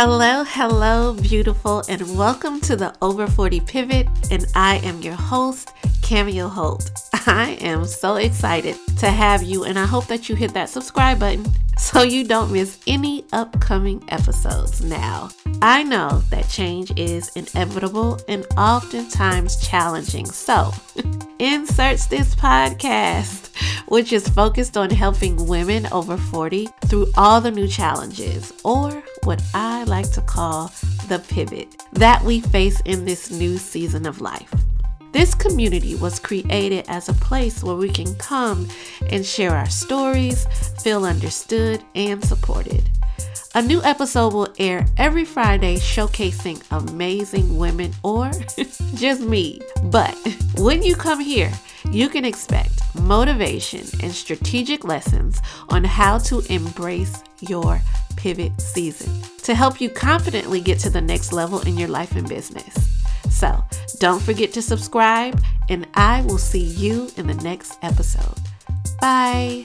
Hello, hello, beautiful, and welcome to the Over 40 Pivot. And I am your host, Cameo Holt. I am so excited to have you, and I hope that you hit that subscribe button so you don't miss any upcoming episodes. Now, I know that change is inevitable and oftentimes challenging, so inserts this podcast, which is focused on helping women over 40 through all the new challenges, or what I like to call the pivot that we face in this new season of life. This community was created as a place where we can come and share our stories, feel understood, and supported. A new episode will air every Friday showcasing amazing women or just me. But when you come here, you can expect motivation and strategic lessons on how to embrace your pivot season to help you confidently get to the next level in your life and business. So don't forget to subscribe, and I will see you in the next episode. Bye.